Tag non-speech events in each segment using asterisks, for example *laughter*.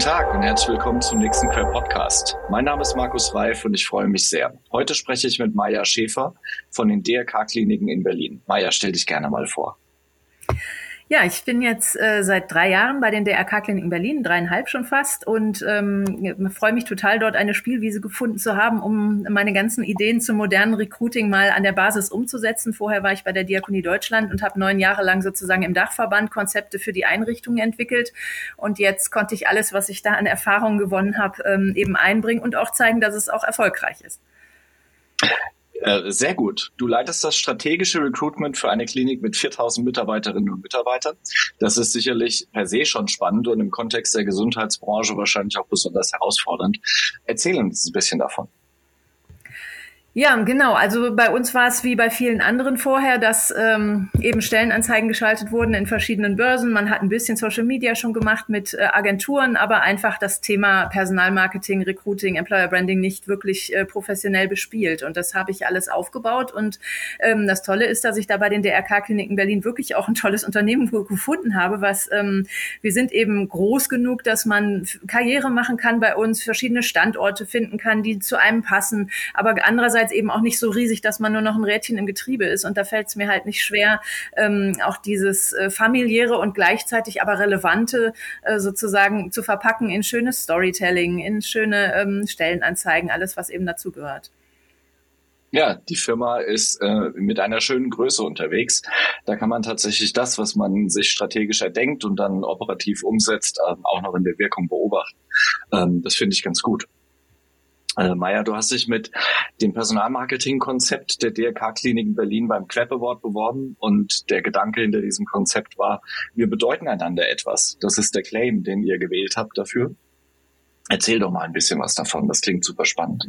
Tag und herzlich willkommen zum nächsten Quer Podcast. Mein Name ist Markus Reif und ich freue mich sehr. Heute spreche ich mit Maja Schäfer von den DRK-Kliniken in Berlin. Maja, stell dich gerne mal vor. Ja, ich bin jetzt äh, seit drei Jahren bei den DRK-Kliniken Berlin, dreieinhalb schon fast, und ähm, freue mich total, dort eine Spielwiese gefunden zu haben, um meine ganzen Ideen zum modernen Recruiting mal an der Basis umzusetzen. Vorher war ich bei der Diakonie Deutschland und habe neun Jahre lang sozusagen im Dachverband Konzepte für die Einrichtungen entwickelt. Und jetzt konnte ich alles, was ich da an Erfahrungen gewonnen habe, ähm, eben einbringen und auch zeigen, dass es auch erfolgreich ist. Äh, sehr gut. Du leitest das strategische Recruitment für eine Klinik mit 4000 Mitarbeiterinnen und Mitarbeitern. Das ist sicherlich per se schon spannend und im Kontext der Gesundheitsbranche wahrscheinlich auch besonders herausfordernd. Erzähl uns ein bisschen davon. Ja, genau. Also bei uns war es wie bei vielen anderen vorher, dass ähm, eben Stellenanzeigen geschaltet wurden in verschiedenen Börsen. Man hat ein bisschen Social Media schon gemacht mit äh, Agenturen, aber einfach das Thema Personalmarketing, Recruiting, Employer Branding nicht wirklich äh, professionell bespielt. Und das habe ich alles aufgebaut. Und ähm, das Tolle ist, dass ich da bei den DRK-Kliniken Berlin wirklich auch ein tolles Unternehmen gefunden habe, was ähm, wir sind eben groß genug, dass man Karriere machen kann bei uns, verschiedene Standorte finden kann, die zu einem passen, aber andererseits andererseits eben auch nicht so riesig, dass man nur noch ein Rädchen im Getriebe ist. Und da fällt es mir halt nicht schwer, ähm, auch dieses äh, familiäre und gleichzeitig aber relevante äh, sozusagen zu verpacken in schönes Storytelling, in schöne ähm, Stellenanzeigen, alles, was eben dazu gehört. Ja, die Firma ist äh, mit einer schönen Größe unterwegs. Da kann man tatsächlich das, was man sich strategisch erdenkt und dann operativ umsetzt, äh, auch noch in der Wirkung beobachten. Ähm, das finde ich ganz gut. Äh, Maya, du hast dich mit dem Personalmarketing-Konzept der DRK-Klinik in Berlin beim Queb Award beworben und der Gedanke hinter diesem Konzept war, wir bedeuten einander etwas. Das ist der Claim, den ihr gewählt habt dafür. Erzähl doch mal ein bisschen was davon. Das klingt super spannend.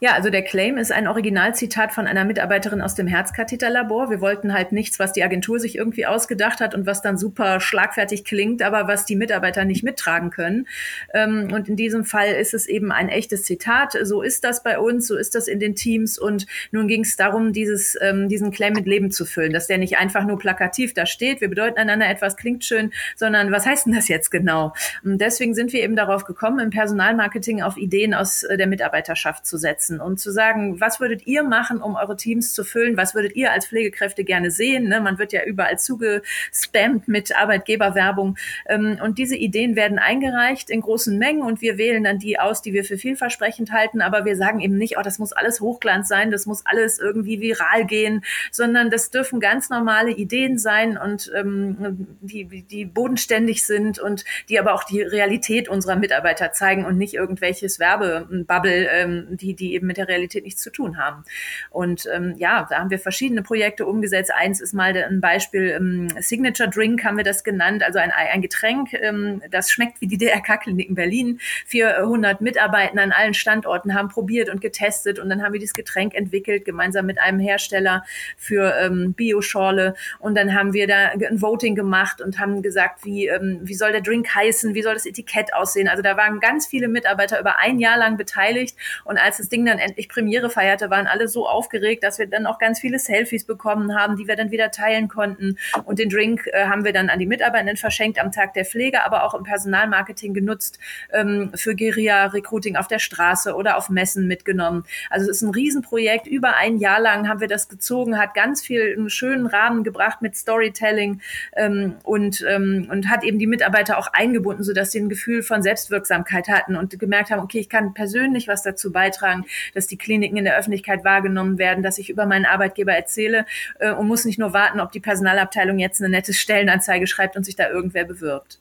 Ja, also der Claim ist ein Originalzitat von einer Mitarbeiterin aus dem Herzkatheterlabor. Wir wollten halt nichts, was die Agentur sich irgendwie ausgedacht hat und was dann super schlagfertig klingt, aber was die Mitarbeiter nicht mittragen können. Ähm, und in diesem Fall ist es eben ein echtes Zitat. So ist das bei uns, so ist das in den Teams. Und nun ging es darum, dieses, ähm, diesen Claim mit Leben zu füllen, dass der nicht einfach nur plakativ da steht. Wir bedeuten einander etwas, klingt schön, sondern was heißt denn das jetzt genau? Und deswegen sind wir eben darauf gekommen, im Personal Personalmarketing auf Ideen aus äh, der Mitarbeiterschaft zu setzen und zu sagen, was würdet ihr machen, um eure Teams zu füllen? Was würdet ihr als Pflegekräfte gerne sehen? Ne? Man wird ja überall zugespammt mit Arbeitgeberwerbung. Ähm, und diese Ideen werden eingereicht in großen Mengen und wir wählen dann die aus, die wir für vielversprechend halten. Aber wir sagen eben nicht, oh, das muss alles Hochglanz sein, das muss alles irgendwie viral gehen, sondern das dürfen ganz normale Ideen sein und ähm, die, die bodenständig sind und die aber auch die Realität unserer Mitarbeiter zeigen zeigen und nicht irgendwelches Werbebubble, ähm, die, die eben mit der Realität nichts zu tun haben. Und ähm, ja, da haben wir verschiedene Projekte umgesetzt. Eins ist mal ein Beispiel, ähm, Signature Drink haben wir das genannt, also ein, ein Getränk, ähm, das schmeckt wie die DRK-Klinik in Berlin. 400 Mitarbeiter an allen Standorten haben probiert und getestet und dann haben wir dieses Getränk entwickelt, gemeinsam mit einem Hersteller für ähm, Bioschorle und dann haben wir da ein Voting gemacht und haben gesagt, wie, ähm, wie soll der Drink heißen, wie soll das Etikett aussehen. Also da waren ganz viele Mitarbeiter über ein Jahr lang beteiligt. Und als das Ding dann endlich Premiere feierte, waren alle so aufgeregt, dass wir dann auch ganz viele Selfies bekommen haben, die wir dann wieder teilen konnten. Und den Drink äh, haben wir dann an die Mitarbeitenden verschenkt am Tag der Pflege, aber auch im Personalmarketing genutzt ähm, für Guerilla-Recruiting auf der Straße oder auf Messen mitgenommen. Also es ist ein Riesenprojekt. Über ein Jahr lang haben wir das gezogen, hat ganz viel einen schönen Rahmen gebracht mit Storytelling ähm, und, ähm, und hat eben die Mitarbeiter auch eingebunden, sodass sie ein Gefühl von Selbstwirksamkeit hatten und gemerkt haben, okay, ich kann persönlich was dazu beitragen, dass die Kliniken in der Öffentlichkeit wahrgenommen werden, dass ich über meinen Arbeitgeber erzähle äh, und muss nicht nur warten, ob die Personalabteilung jetzt eine nette Stellenanzeige schreibt und sich da irgendwer bewirbt.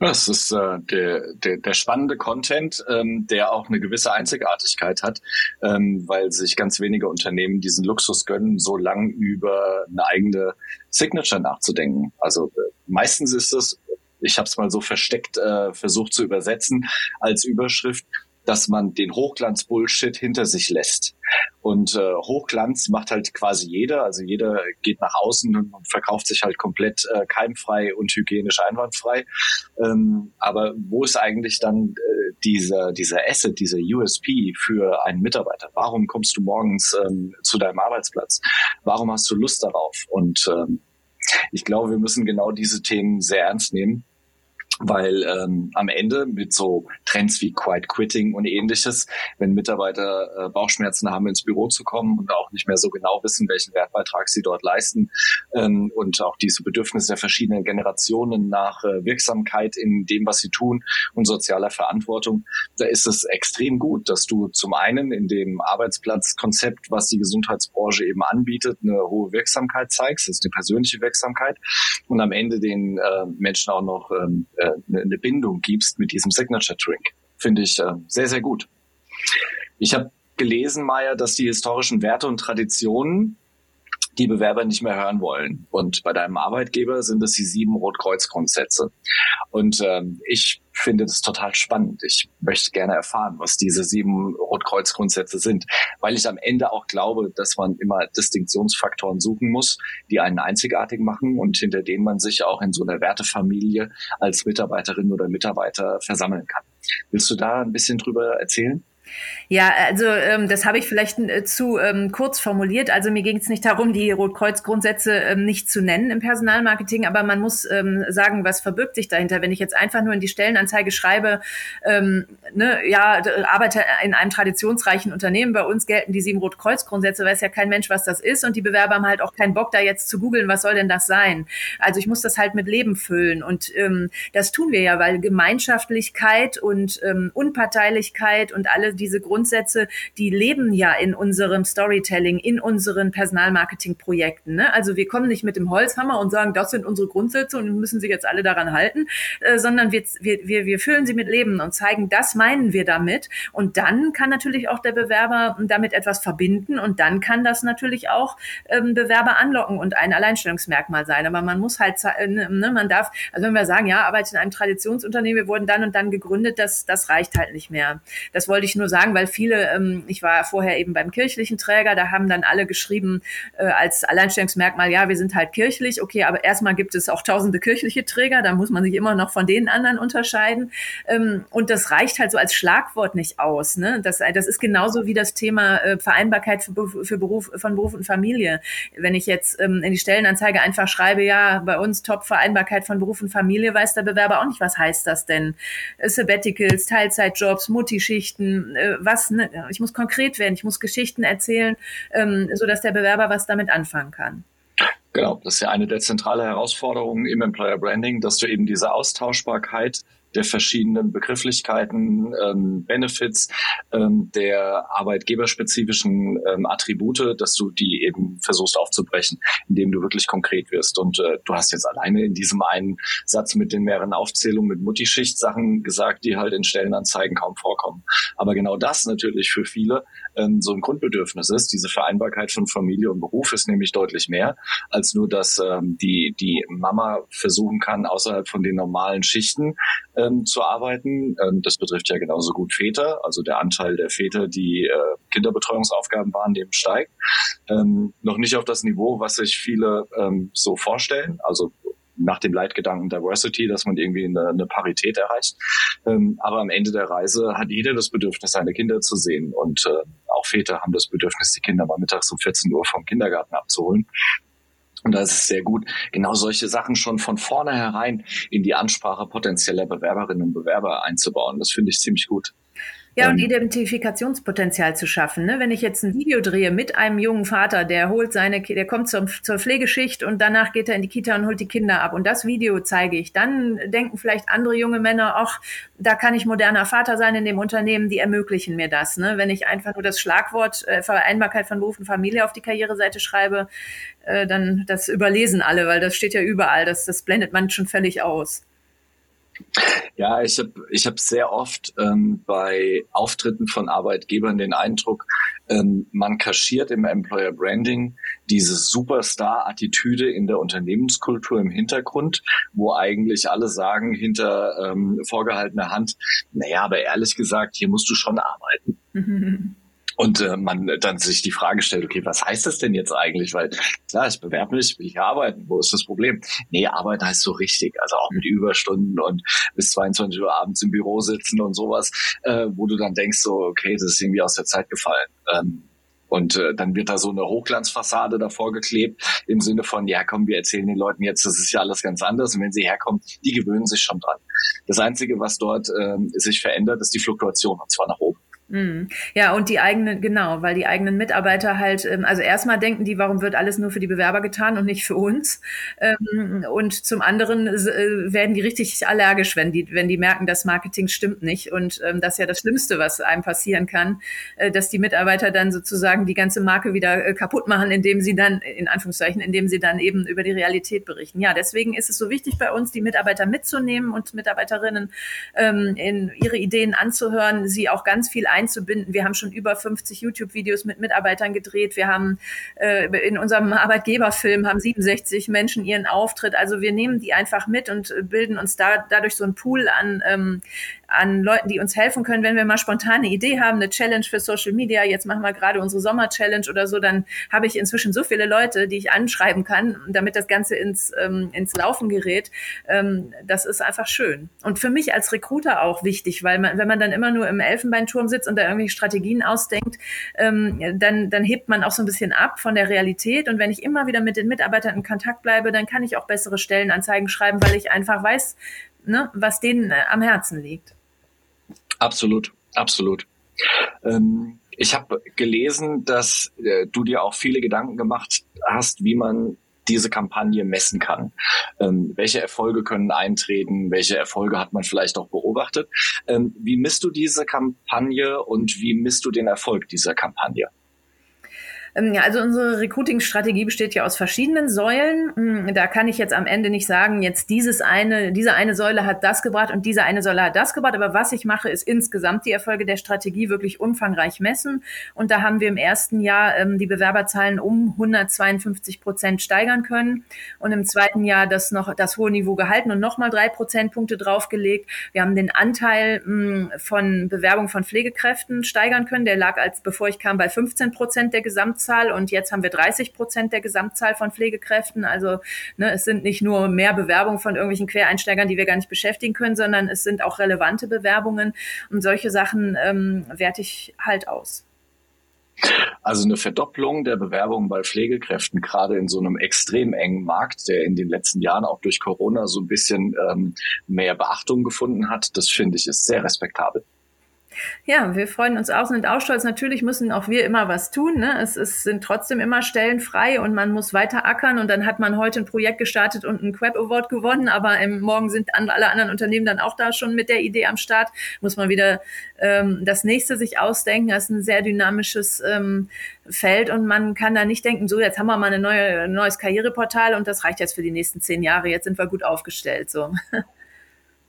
Das ist äh, der, der, der spannende Content, ähm, der auch eine gewisse Einzigartigkeit hat, ähm, weil sich ganz wenige Unternehmen diesen Luxus gönnen, so lang über eine eigene Signature nachzudenken. Also äh, meistens ist es ich habe es mal so versteckt äh, versucht zu übersetzen als Überschrift, dass man den Hochglanz-Bullshit hinter sich lässt. Und äh, Hochglanz macht halt quasi jeder. Also jeder geht nach außen und verkauft sich halt komplett äh, keimfrei und hygienisch einwandfrei. Ähm, aber wo ist eigentlich dann äh, dieser, dieser Asset, dieser USP für einen Mitarbeiter? Warum kommst du morgens ähm, zu deinem Arbeitsplatz? Warum hast du Lust darauf? Und ähm, ich glaube, wir müssen genau diese Themen sehr ernst nehmen weil ähm, am Ende mit so Trends wie Quiet Quitting und ähnliches, wenn Mitarbeiter äh, Bauchschmerzen haben, ins Büro zu kommen und auch nicht mehr so genau wissen, welchen Wertbeitrag sie dort leisten ähm, und auch diese Bedürfnisse der verschiedenen Generationen nach äh, Wirksamkeit in dem, was sie tun und sozialer Verantwortung, da ist es extrem gut, dass du zum einen in dem Arbeitsplatzkonzept, was die Gesundheitsbranche eben anbietet, eine hohe Wirksamkeit zeigst, das ist eine persönliche Wirksamkeit und am Ende den äh, Menschen auch noch ähm, äh, eine, Bindung gibst mit diesem Signature Drink. Finde ich äh, sehr, sehr gut. Ich habe gelesen, Maya, dass die historischen Werte und Traditionen die Bewerber nicht mehr hören wollen. Und bei deinem Arbeitgeber sind es die sieben Rotkreuz-Grundsätze. Und ähm, ich finde das total spannend. Ich möchte gerne erfahren, was diese sieben Rotkreuz-Grundsätze sind, weil ich am Ende auch glaube, dass man immer Distinktionsfaktoren suchen muss, die einen einzigartig machen und hinter denen man sich auch in so einer Wertefamilie als Mitarbeiterin oder Mitarbeiter versammeln kann. Willst du da ein bisschen drüber erzählen? Ja, also ähm, das habe ich vielleicht äh, zu ähm, kurz formuliert. Also mir ging es nicht darum, die Rotkreuz-Grundsätze ähm, nicht zu nennen im Personalmarketing, aber man muss ähm, sagen, was verbirgt sich dahinter. Wenn ich jetzt einfach nur in die Stellenanzeige schreibe, ähm, ne, ja, arbeite in einem traditionsreichen Unternehmen, bei uns gelten die sieben Rotkreuz-Grundsätze, weiß ja kein Mensch, was das ist und die Bewerber haben halt auch keinen Bock, da jetzt zu googeln, was soll denn das sein? Also ich muss das halt mit Leben füllen und ähm, das tun wir ja, weil Gemeinschaftlichkeit und ähm, Unparteilichkeit und alle diese Grundsätze, die leben ja in unserem Storytelling, in unseren Personalmarketing-Projekten. Ne? Also wir kommen nicht mit dem Holzhammer und sagen, das sind unsere Grundsätze und müssen sich jetzt alle daran halten, äh, sondern wir, wir, wir füllen sie mit Leben und zeigen, das meinen wir damit. Und dann kann natürlich auch der Bewerber damit etwas verbinden und dann kann das natürlich auch ähm, Bewerber anlocken und ein Alleinstellungsmerkmal sein. Aber man muss halt, äh, ne, man darf, also wenn wir sagen, ja, arbeite in einem Traditionsunternehmen, wir wurden dann und dann gegründet, das, das reicht halt nicht mehr. Das wollte ich nur sagen, weil viele, ähm, ich war vorher eben beim kirchlichen Träger, da haben dann alle geschrieben äh, als Alleinstellungsmerkmal, ja, wir sind halt kirchlich, okay, aber erstmal gibt es auch tausende kirchliche Träger, da muss man sich immer noch von den anderen unterscheiden. Ähm, und das reicht halt so als Schlagwort nicht aus. Ne? Das, das ist genauso wie das Thema äh, Vereinbarkeit für, für Beruf, von Beruf und Familie. Wenn ich jetzt ähm, in die Stellenanzeige einfach schreibe, ja, bei uns Top Vereinbarkeit von Beruf und Familie, weiß der Bewerber auch nicht, was heißt das denn? Sabbaticals, Teilzeitjobs, Mutti-Schichten, äh, was, ne, ich muss konkret werden, ich muss Geschichten erzählen, ähm, so dass der Bewerber was damit anfangen kann. Genau, das ist ja eine der zentralen Herausforderungen im Employer Branding, dass du eben diese Austauschbarkeit der verschiedenen Begrifflichkeiten, ähm, Benefits, ähm, der arbeitgeberspezifischen ähm, Attribute, dass du die eben versuchst aufzubrechen, indem du wirklich konkret wirst. Und äh, du hast jetzt alleine in diesem einen Satz mit den mehreren Aufzählungen mit Multischicht Sachen gesagt, die halt in Stellenanzeigen kaum vorkommen. Aber genau das natürlich für viele ähm, so ein Grundbedürfnis ist. Diese Vereinbarkeit von Familie und Beruf ist nämlich deutlich mehr als nur, dass ähm, die, die Mama versuchen kann, außerhalb von den normalen Schichten ähm, zu arbeiten. Ähm, das betrifft ja genauso gut Väter. Also der Anteil der Väter, die äh, Kinderbetreuungsaufgaben wahrnehmen, steigt. Ähm, noch nicht auf das Niveau, was sich viele ähm, so vorstellen. Also nach dem Leitgedanken Diversity, dass man irgendwie eine, eine Parität erreicht. Ähm, aber am Ende der Reise hat jeder das Bedürfnis, seine Kinder zu sehen. Und äh, auch Väter haben das Bedürfnis, die Kinder mal mittags um 14 Uhr vom Kindergarten abzuholen. Und da ist es sehr gut, genau solche Sachen schon von vornherein in die Ansprache potenzieller Bewerberinnen und Bewerber einzubauen. Das finde ich ziemlich gut. Ja, und ähm, Identifikationspotenzial zu schaffen. Ne? Wenn ich jetzt ein Video drehe mit einem jungen Vater, der holt seine, der kommt zum, zur Pflegeschicht und danach geht er in die Kita und holt die Kinder ab und das Video zeige ich, dann denken vielleicht andere junge Männer, ach, da kann ich moderner Vater sein in dem Unternehmen, die ermöglichen mir das. Ne? Wenn ich einfach nur das Schlagwort äh, Vereinbarkeit von Beruf und Familie auf die Karriereseite schreibe, äh, dann das überlesen alle, weil das steht ja überall. Das, das blendet man schon völlig aus. Ja, ich habe ich hab sehr oft ähm, bei Auftritten von Arbeitgebern den Eindruck, ähm, man kaschiert im Employer Branding diese Superstar-Attitüde in der Unternehmenskultur im Hintergrund, wo eigentlich alle sagen hinter ähm, vorgehaltener Hand, naja, aber ehrlich gesagt, hier musst du schon arbeiten. *laughs* Und äh, man dann sich die Frage stellt, okay, was heißt das denn jetzt eigentlich? Weil klar, ich bewerbe mich, will ich arbeiten, wo ist das Problem? Nee, arbeiten heißt so richtig, also auch mit Überstunden und bis 22 Uhr abends im Büro sitzen und sowas, äh, wo du dann denkst so, okay, das ist irgendwie aus der Zeit gefallen. Ähm, Und äh, dann wird da so eine Hochglanzfassade davor geklebt, im Sinne von, ja komm, wir erzählen den Leuten jetzt, das ist ja alles ganz anders. Und wenn sie herkommen, die gewöhnen sich schon dran. Das Einzige, was dort ähm, sich verändert, ist die Fluktuation, und zwar nach oben. Mhm. Ja, und die eigenen, genau, weil die eigenen Mitarbeiter halt, ähm, also erstmal denken die, warum wird alles nur für die Bewerber getan und nicht für uns? Ähm, und zum anderen äh, werden die richtig allergisch, wenn die, wenn die merken, das Marketing stimmt nicht. Und ähm, das ist ja das Schlimmste, was einem passieren kann, äh, dass die Mitarbeiter dann sozusagen die ganze Marke wieder äh, kaputt machen, indem sie dann, in Anführungszeichen, indem sie dann eben über die Realität berichten. Ja, deswegen ist es so wichtig bei uns, die Mitarbeiter mitzunehmen und Mitarbeiterinnen in ihre Ideen anzuhören, sie auch ganz viel ein einzubinden. Wir haben schon über 50 YouTube-Videos mit Mitarbeitern gedreht. Wir haben äh, in unserem Arbeitgeberfilm haben 67 Menschen ihren Auftritt. Also wir nehmen die einfach mit und bilden uns da dadurch so ein Pool an ähm, an Leuten, die uns helfen können, wenn wir mal spontan eine Idee haben, eine Challenge für Social Media. Jetzt machen wir gerade unsere Sommer-Challenge oder so, dann habe ich inzwischen so viele Leute, die ich anschreiben kann, damit das Ganze ins, ähm, ins Laufen gerät. Ähm, das ist einfach schön. Und für mich als Recruiter auch wichtig, weil man, wenn man dann immer nur im Elfenbeinturm sitzt und da irgendwelche Strategien ausdenkt, ähm, dann, dann hebt man auch so ein bisschen ab von der Realität. Und wenn ich immer wieder mit den Mitarbeitern in Kontakt bleibe, dann kann ich auch bessere Stellenanzeigen schreiben, weil ich einfach weiß, ne, was denen äh, am Herzen liegt. Absolut, absolut. Ähm, ich habe gelesen, dass äh, du dir auch viele Gedanken gemacht hast, wie man diese Kampagne messen kann. Ähm, welche Erfolge können eintreten? Welche Erfolge hat man vielleicht auch beobachtet? Ähm, wie misst du diese Kampagne und wie misst du den Erfolg dieser Kampagne? Ähm, also unsere Recruiting-Strategie besteht ja aus verschiedenen Säulen. Hm, da kann ich jetzt am Ende nicht sagen, jetzt dieses eine, diese eine Säule hat das gebracht und diese eine Säule hat das gebracht. Aber was ich mache, ist insgesamt die Erfolge der Strategie wirklich umfangreich messen. Und da haben wir im ersten Jahr ähm, die Bewerberzahlen um 152 Prozent steigern können und im zweiten Jahr das noch das hohe Niveau gehalten und nochmal drei Prozentpunkte draufgelegt. Wir haben den Anteil mh, hm, von Bewerbung von Pflegekräften steigern können. Der lag als bevor ich kam bei 15 Prozent der Gesamt Gesamtzahl und jetzt haben wir 30 Prozent der Gesamtzahl von Pflegekräften. Also ne, es sind nicht nur mehr Bewerbungen von irgendwelchen Quereinsteigern, die wir gar nicht beschäftigen können, sondern es sind auch relevante Bewerbungen und solche Sachen ähm, werte ich halt aus. Also eine Verdopplung der Bewerbungen bei Pflegekräften, gerade in so einem extrem engen Markt, der in den letzten Jahren auch durch Corona so ein bisschen ähm, mehr Beachtung gefunden hat, das finde ich ist sehr respektabel. Ja, wir freuen uns auch, sind auch stolz. Natürlich müssen auch wir immer was tun. Ne? Es, es sind trotzdem immer Stellen frei und man muss weiter ackern. Und dann hat man heute ein Projekt gestartet und einen Queb Award gewonnen, aber im, morgen sind alle anderen Unternehmen dann auch da schon mit der Idee am Start. Muss man wieder ähm, das nächste sich ausdenken. Das ist ein sehr dynamisches ähm, Feld und man kann da nicht denken, so jetzt haben wir mal ein neue, neues Karriereportal und das reicht jetzt für die nächsten zehn Jahre. Jetzt sind wir gut aufgestellt. So. *laughs*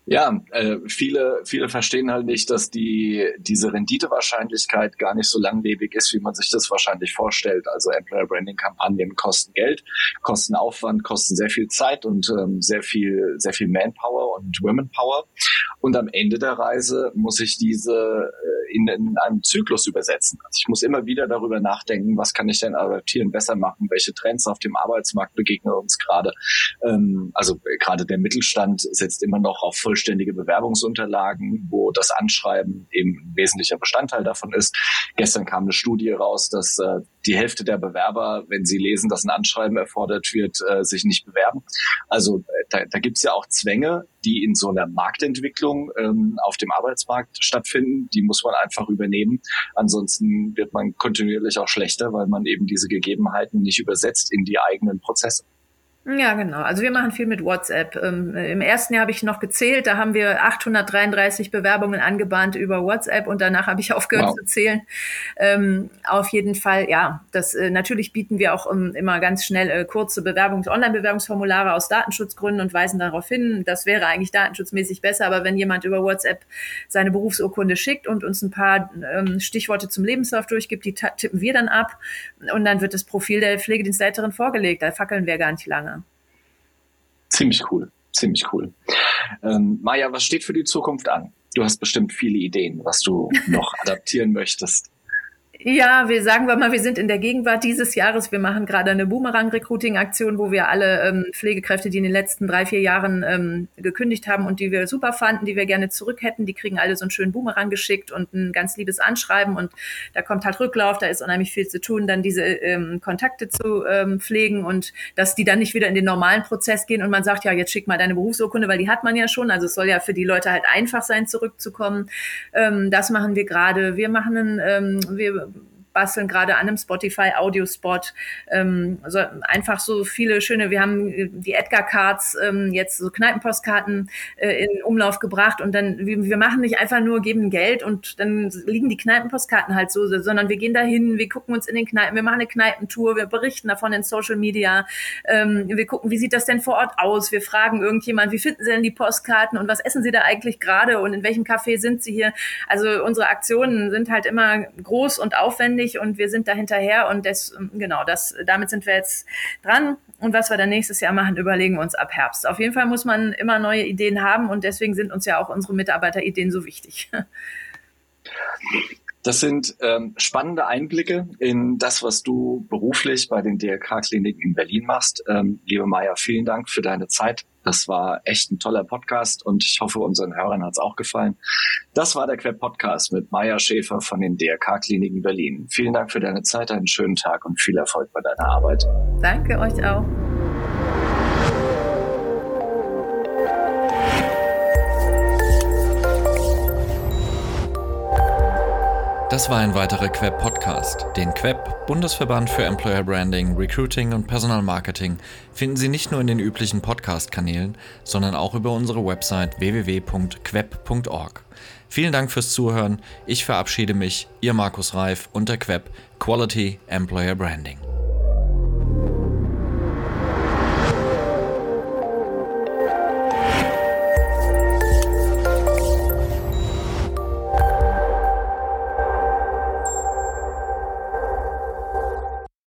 Ja, äh, viele, viele verstehen halt nicht, dass die, diese Renditewahrscheinlichkeit gar nicht so langlebig ist, wie man sich das wahrscheinlich vorstellt. Also Employer Branding Kampagnen kosten Geld, kosten Aufwand, kosten sehr viel Zeit und ähm, sehr viel, sehr viel Manpower und Womenpower. Und am Ende der Reise muss ich diese in, in einem Zyklus übersetzen. Also ich muss immer wieder darüber nachdenken, was kann ich denn adaptieren, besser machen, welche Trends auf dem Arbeitsmarkt begegnen uns gerade. Ähm, also äh, gerade der Mittelstand setzt immer noch auf vollständige Bewerbungsunterlagen, wo das Anschreiben eben ein wesentlicher Bestandteil davon ist. Gestern kam eine Studie raus, dass äh, die Hälfte der Bewerber, wenn sie lesen, dass ein Anschreiben erfordert wird, äh, sich nicht bewerben. Also äh, da, da gibt es ja auch Zwänge, die in so einer Marktentwicklung ähm, auf dem Arbeitsmarkt stattfinden. Die muss man einfach übernehmen. Ansonsten wird man kontinuierlich auch schlechter, weil man eben diese Gegebenheiten nicht übersetzt in die eigenen Prozesse. Ja, genau. Also wir machen viel mit WhatsApp. Ähm, Im ersten Jahr habe ich noch gezählt, da haben wir 833 Bewerbungen angebahnt über WhatsApp und danach habe ich *laughs* aufgehört wow. zu zählen. Ähm, auf jeden Fall, ja, das äh, natürlich bieten wir auch um, immer ganz schnell äh, kurze Bewerbungs-, Online-Bewerbungsformulare aus Datenschutzgründen und weisen darauf hin. Das wäre eigentlich datenschutzmäßig besser, aber wenn jemand über WhatsApp seine Berufsurkunde schickt und uns ein paar ähm, Stichworte zum Lebenslauf durchgibt, die tippen wir dann ab und dann wird das Profil der Pflegedienstleiterin vorgelegt. Da fackeln wir gar nicht lange. Ziemlich cool, ziemlich cool. Ähm, Maja, was steht für die Zukunft an? Du hast bestimmt viele Ideen, was du noch *laughs* adaptieren möchtest. Ja, wir sagen wir mal, wir sind in der Gegenwart dieses Jahres. Wir machen gerade eine Boomerang-Recruiting-Aktion, wo wir alle ähm, Pflegekräfte, die in den letzten drei, vier Jahren ähm, gekündigt haben und die wir super fanden, die wir gerne zurück hätten, die kriegen alle so einen schönen Boomerang geschickt und ein ganz liebes Anschreiben und da kommt halt Rücklauf, da ist unheimlich viel zu tun, dann diese ähm, Kontakte zu ähm, pflegen und dass die dann nicht wieder in den normalen Prozess gehen und man sagt, ja, jetzt schick mal deine Berufsurkunde, weil die hat man ja schon. Also es soll ja für die Leute halt einfach sein, zurückzukommen. Ähm, das machen wir gerade. Wir machen einen, ähm, wir basteln gerade an einem Spotify-Audiospot. Ähm, also einfach so viele schöne, wir haben die Edgar-Cards ähm, jetzt so Kneipenpostkarten äh, in Umlauf gebracht und dann, wir, wir machen nicht einfach nur, geben Geld und dann liegen die Kneipenpostkarten halt so, sondern wir gehen dahin, wir gucken uns in den Kneipen, wir machen eine Kneipentour, wir berichten davon in Social Media, ähm, wir gucken, wie sieht das denn vor Ort aus, wir fragen irgendjemand, wie finden Sie denn die Postkarten und was essen Sie da eigentlich gerade und in welchem Café sind Sie hier? Also unsere Aktionen sind halt immer groß und aufwendig notwendig und wir sind da hinterher und das, genau, das, damit sind wir jetzt dran. Und was wir dann nächstes Jahr machen, überlegen wir uns ab Herbst. Auf jeden Fall muss man immer neue Ideen haben und deswegen sind uns ja auch unsere Mitarbeiterideen so wichtig. *laughs* Das sind ähm, spannende Einblicke in das, was du beruflich bei den DRK-Kliniken in Berlin machst. Ähm, liebe Maya, vielen Dank für deine Zeit. Das war echt ein toller Podcast und ich hoffe, unseren Hörern hat es auch gefallen. Das war der Queb Podcast mit Maya Schäfer von den DRK-Kliniken Berlin. Vielen Dank für deine Zeit, einen schönen Tag und viel Erfolg bei deiner Arbeit. Danke euch auch. Das war ein weiterer Queb Podcast. Den Queb, Bundesverband für Employer Branding, Recruiting und Personalmarketing, finden Sie nicht nur in den üblichen Podcast-Kanälen, sondern auch über unsere Website www.queb.org. Vielen Dank fürs Zuhören. Ich verabschiede mich, Ihr Markus Reif und der Queb Quality Employer Branding.